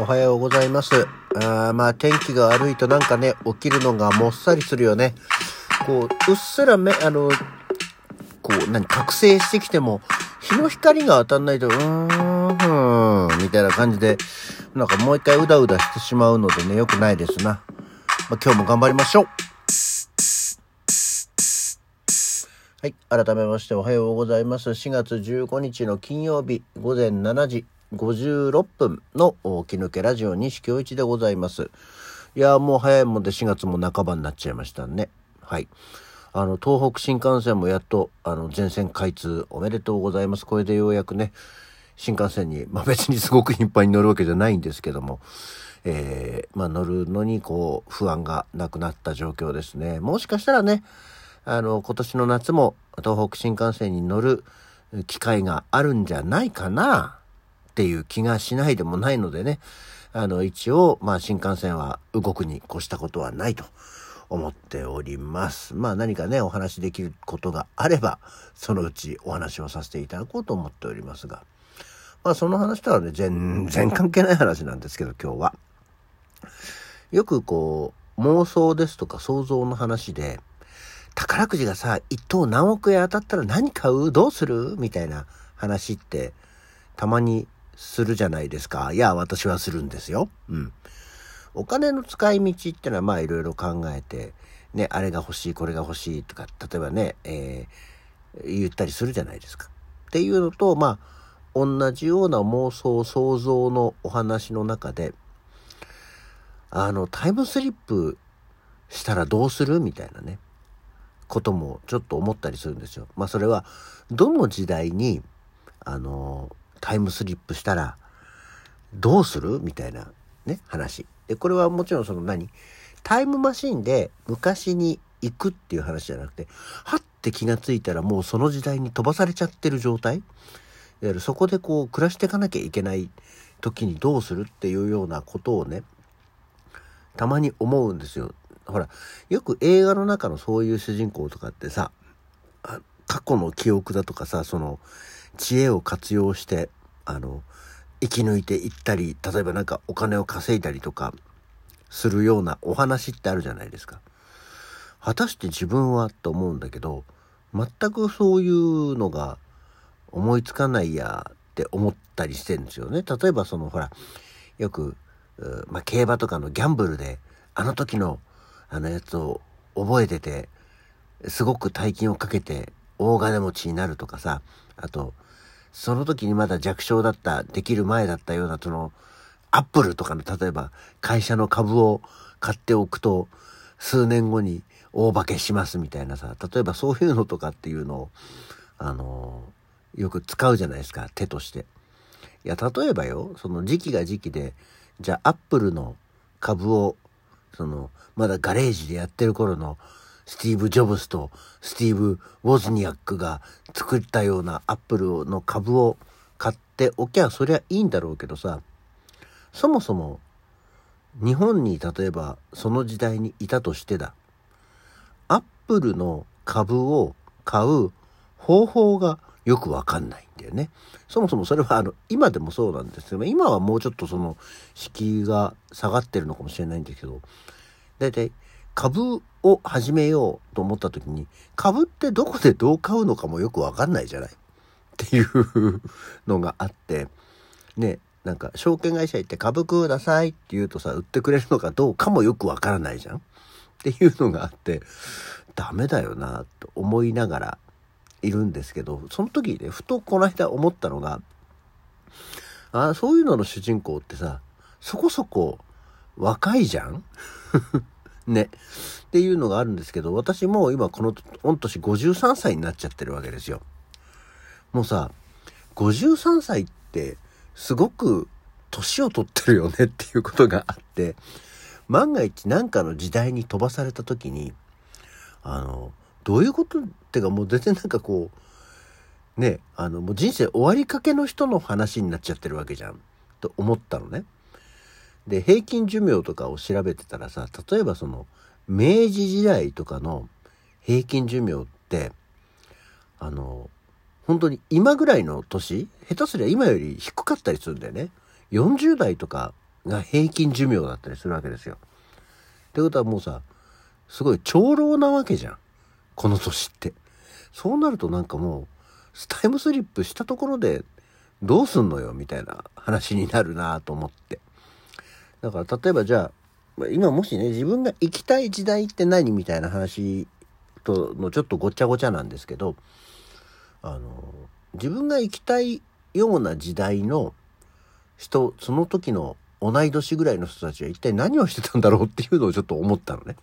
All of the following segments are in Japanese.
おはようございます。あーまあ天気が悪いとなんかね、起きるのがもっさりするよね。こう、うっすら目、あの、こう、何、覚醒してきても、日の光が当たんないと、うーん、ふーんみたいな感じで、なんかもう一回うだうだしてしまうのでね、良くないですな。まあ、今日も頑張りましょう。はい。改めましておはようございます。4月15日の金曜日午前7時56分の気抜けラジオ西京一でございます。いやもう早いもんで4月も半ばになっちゃいましたね。はい。あの、東北新幹線もやっと、あの、全線開通おめでとうございます。これでようやくね、新幹線に、まあ別にすごく頻繁に乗るわけじゃないんですけども、えー、まあ乗るのにこう、不安がなくなった状況ですね。もしかしたらね、あの、今年の夏も東北新幹線に乗る機会があるんじゃないかなっていう気がしないでもないのでね、あの、一応、まあ新幹線は動くに越したことはないと思っております。まあ何かね、お話できることがあれば、そのうちお話をさせていただこうと思っておりますが、まあその話とはね、全然関係ない話なんですけど、今日は。よくこう、妄想ですとか想像の話で、宝くじがさ、一等何億円当たったら何買う？どうする？みたいな話って、たまにするじゃないですか。いや、私はするんですよ。うん。お金の使い道ってのはまあいろいろ考えて、ね、あれが欲しい、これが欲しいとか、例えばね、えー、言ったりするじゃないですか。っていうのと、まあ、同じような妄想、想像のお話の中で、あの、タイムスリップしたらどうする？みたいなね、こともちょっと思ったりするんですよ。まあそれは、どの時代に、あの、タイムスリップしたらどうする？みたいなね、話。で、これはもちろんその何？タイムマシンで昔に行くっていう話じゃなくて、はって気がついたらもうその時代に飛ばされちゃってる状態？いわゆるそこでこう暮らしていかなきゃいけない時にどうするっていうようなことをね、たまに思うんですよ。ほら、よく映画の中のそういう主人公とかってさ、過去の記憶だとかさ、その知恵を活用して、あの、生き抜いていったり、例えばなんかお金を稼いだりとかするようなお話ってあるじゃないですか。果たして自分はと思うんだけど、全くそういうのが思いつかないやって思ったりしてるんですよね。例えばそのほら、よく、まあ、競馬とかのギャンブルで、あの時のあのやつを覚えてて、すごく大金をかけて大金持ちになるとかさ、あと、その時にまだ弱小だった、できる前だったような、その、アップルとかの、例えば、会社の株を買っておくと、数年後に大化けしますみたいなさ、例えばそういうのとかっていうのを、あの、よく使うじゃないですか、手として。いや、例えばよ、その時期が時期で、じゃあ、アップルの株を、その、まだガレージでやってる頃の、スティーブ・ジョブスとスティーブ・ウォズニアックが作ったようなアップルの株を買っておきゃそりゃいいんだろうけどさ、そもそも日本に例えばその時代にいたとしてだ、アップルの株を買う方法がよくわかんないんだよね。そもそもそれはあの今でもそうなんですけど、今はもうちょっとその敷居が下がってるのかもしれないんですけど、だいたい株を始めようと思った時に、株ってどこでどう買うのかもよくわかんないじゃない？っていうのがあって、ね、なんか証券会社行って株くださいって言うとさ、売ってくれるのかどうかもよくわからないじゃん？っていうのがあって、ダメだよなと思いながらいるんですけど、その時ね、ふとこの間思ったのが、あそういうのの主人公ってさ、そこそこ若いじゃん？ね。っていうのがあるんですけど、私も今この御年53歳になっちゃってるわけですよ。もうさ、53歳ってすごく年を取ってるよねっていうことがあって、万が一何かの時代に飛ばされた時に、あの、どういうことってかもう全然なんかこう、ね、あの、もう人生終わりかけの人の話になっちゃってるわけじゃん。と思ったのね。で、平均寿命とかを調べてたらさ、例えばその、明治時代とかの平均寿命って、あの、本当に今ぐらいの年、下手すりゃ今より低かったりするんだよね。40代とかが平均寿命だったりするわけですよ。ってことはもうさ、すごい長老なわけじゃん。この年って。そうなるとなんかもう、タイムスリップしたところでどうすんのよみたいな話になるなと思って。だから例えばじゃあ、今もしね、自分が生きたい時代って何みたいな話とのちょっとごちゃごちゃなんですけど、あの、自分が生きたいような時代の人、その時の同い年ぐらいの人たちは一体何をしてたんだろうっていうのをちょっと思ったのね。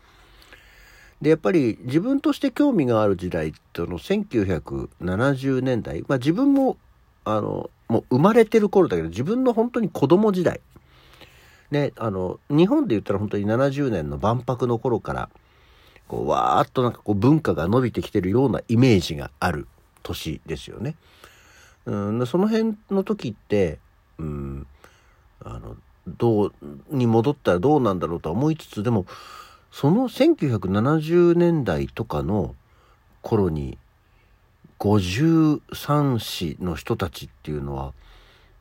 で、やっぱり自分として興味がある時代っての1970年代、まあ自分も、あの、もう生まれてる頃だけど、自分の本当に子供時代。ね、あの、日本で言ったら本当に70年の万博の頃から、こう、わーっとなんかこう文化が伸びてきてるようなイメージがある年ですよね。うん、その辺の時って、うん、あの、どうに戻ったらどうなんだろうとは思いつつ、でも、その1970年代とかの頃に53市の人たちっていうのは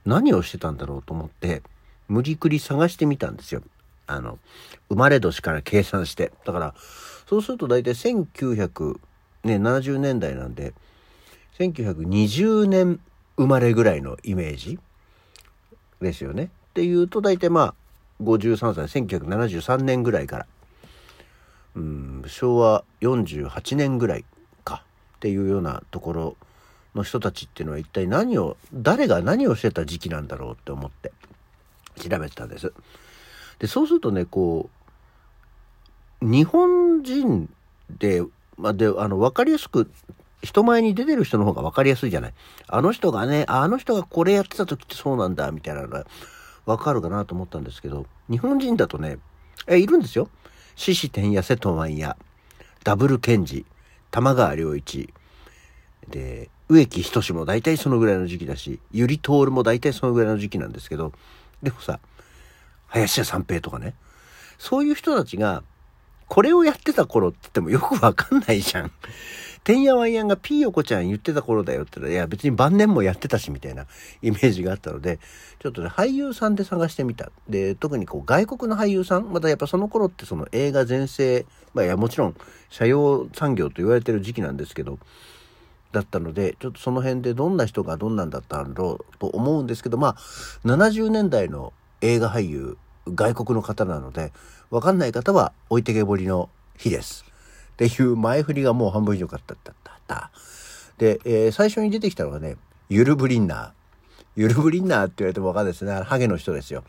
何をしてたんだろうと思って無理くり探してみたんですよ。あの、生まれ年から計算して。だから、そうすると大体1970年代なんで、1920年生まれぐらいのイメージですよね。っていうと大体まあ53歳、1973年ぐらいからうん、昭和48年ぐらいかっていうようなところの人たちっていうのは一体何を誰が何をしてた時期なんだろうって思って調べてたんです。でそうするとねこう日本人で,、まあ、であの分かりやすく人前に出てる人の方が分かりやすいじゃない。あの人がねあの人がこれやってた時ってそうなんだみたいなのが分かるかなと思ったんですけど日本人だとねえいるんですよ。獅子天や瀬戸万やダブル賢治玉川良一で植木仁も大体そのぐらいの時期だし百合徹も大体そのぐらいの時期なんですけどでもさ林家三平とかねそういう人たちがこれをやってた頃って言ってもよくわかんないじゃん。てんやわんやんがピーヨコちゃん言ってた頃だよって言ったら、いや別に晩年もやってたしみたいなイメージがあったので、ちょっとね、俳優さんで探してみた。で、特にこう外国の俳優さん、またやっぱその頃ってその映画全盛、まあいやもちろん、社用産業と言われてる時期なんですけど、だったので、ちょっとその辺でどんな人がどんなんだったんだろうと思うんですけど、まあ、70年代の映画俳優、外国の方なので、わかんない方は置いてけぼりの日です。っていう前振りがもう半分以上かったったった。で、えー、最初に出てきたのがね、ユルブリンナー。ユルブリンナーって言われてもわかんないですね。ハゲの人ですよ。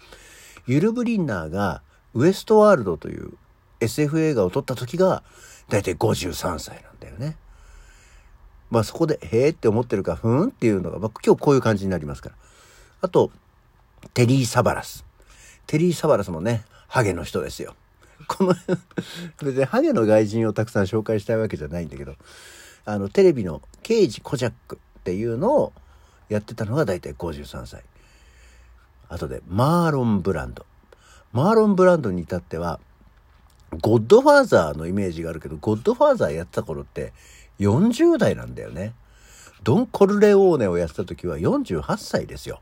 ユルブリンナーがウエストワールドという SF 映画を撮った時が大体53歳なんだよね。まあそこで、へえって思ってるか、ふーんっていうのが、まあ、今日こういう感じになりますから。あと、テリー・サバラス。テリー・サバラスもね、ハゲの人ですよ。この 別にハゲの外人をたくさん紹介したいわけじゃないんだけど、あの、テレビの刑事コジャックっていうのをやってたのが大体53歳。あとで、マーロン・ブランド。マーロン・ブランドに至っては、ゴッドファーザーのイメージがあるけど、ゴッドファーザーやってた頃って40代なんだよね。ドン・コルレオーネをやってた時は48歳ですよ。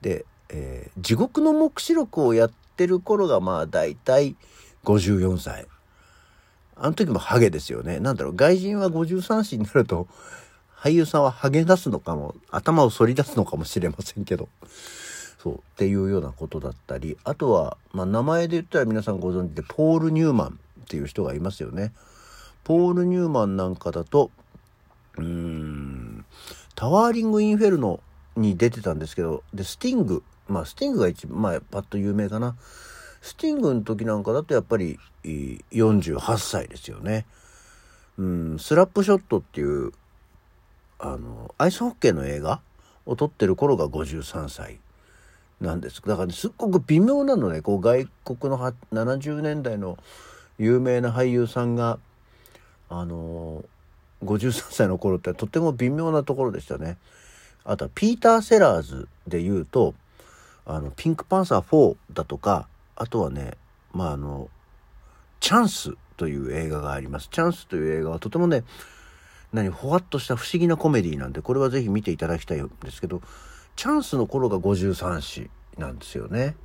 で、えー、地獄の黙示録をやってる頃がまあ大体54歳。あの時もハゲですよね。なんだろう、外人は53歳になると、俳優さんはハゲ出すのかも、頭を反り出すのかもしれませんけど。そう、っていうようなことだったり、あとは、まあ名前で言ったら皆さんご存知で、ポール・ニューマンっていう人がいますよね。ポール・ニューマンなんかだと、うーん、タワーリング・インフェルノに出てたんですけど、で、スティング、まあスティングが一番、まあパッと有名かな。スティングの時なんかだとやっぱり48歳ですよね。うん、スラップショットっていうあのアイスホッケーの映画を撮ってる頃が53歳なんですだから、ね、すっごく微妙なのねこう外国の70年代の有名な俳優さんがあの53歳の頃ってとても微妙なところでしたね。あとはピーター・セラーズで言うとあのピンクパンサー4だとかあとはね、まああの、チャンスという映画があります。チャンスという映画はとてもね、何、ほわっとした不思議なコメディなんで、これはぜひ見ていただきたいんですけど、チャンスの頃が53歳なんですよね。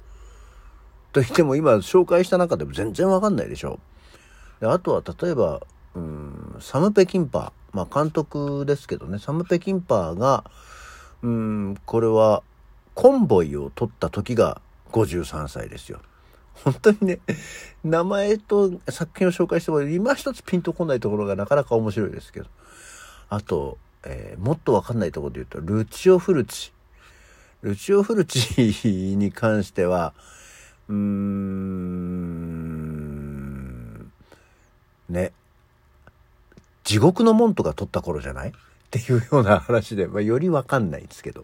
と言っても今紹介した中でも全然わかんないでしょ。であとは例えば、うん、サム・ペキンパー。まあ監督ですけどね、サム・ペキンパーが、うん、これはコンボイを取った時が53歳ですよ。本当にね、名前と作品を紹介しても今一つピンとこないところがなかなか面白いですけど。あと、えー、もっとわかんないところで言うと、ルチオ・フルチ。ルチオ・フルチに関しては、うーん、ね、地獄の門とか取った頃じゃない？っていうような話で、まあ、よりわかんないんですけど。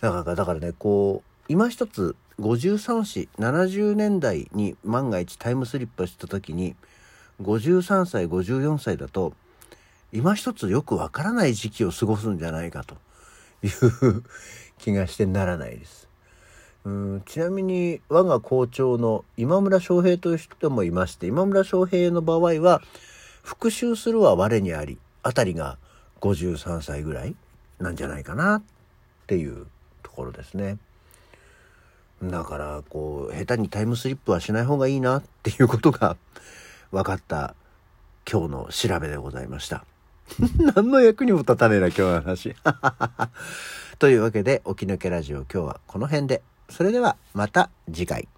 だから、だからね、こう、今一つ53歳、70年代に万が一タイムスリップした時に、53歳、54歳だと、今一つよくわからない時期を過ごすんじゃないかという気がしてならないです。うんちなみに我が校長の今村翔平という人もいまして今村翔平の場合は復讐するは我にありあたりが53歳ぐらいなんじゃないかなっていうところですね。だからこう下手にタイムスリップはしない方がいいなっていうことが分かった今日の調べでございました。何の役にも立たねえな、今日の話。というわけで、起き抜けラジオ今日はこの辺で。それではまた次回。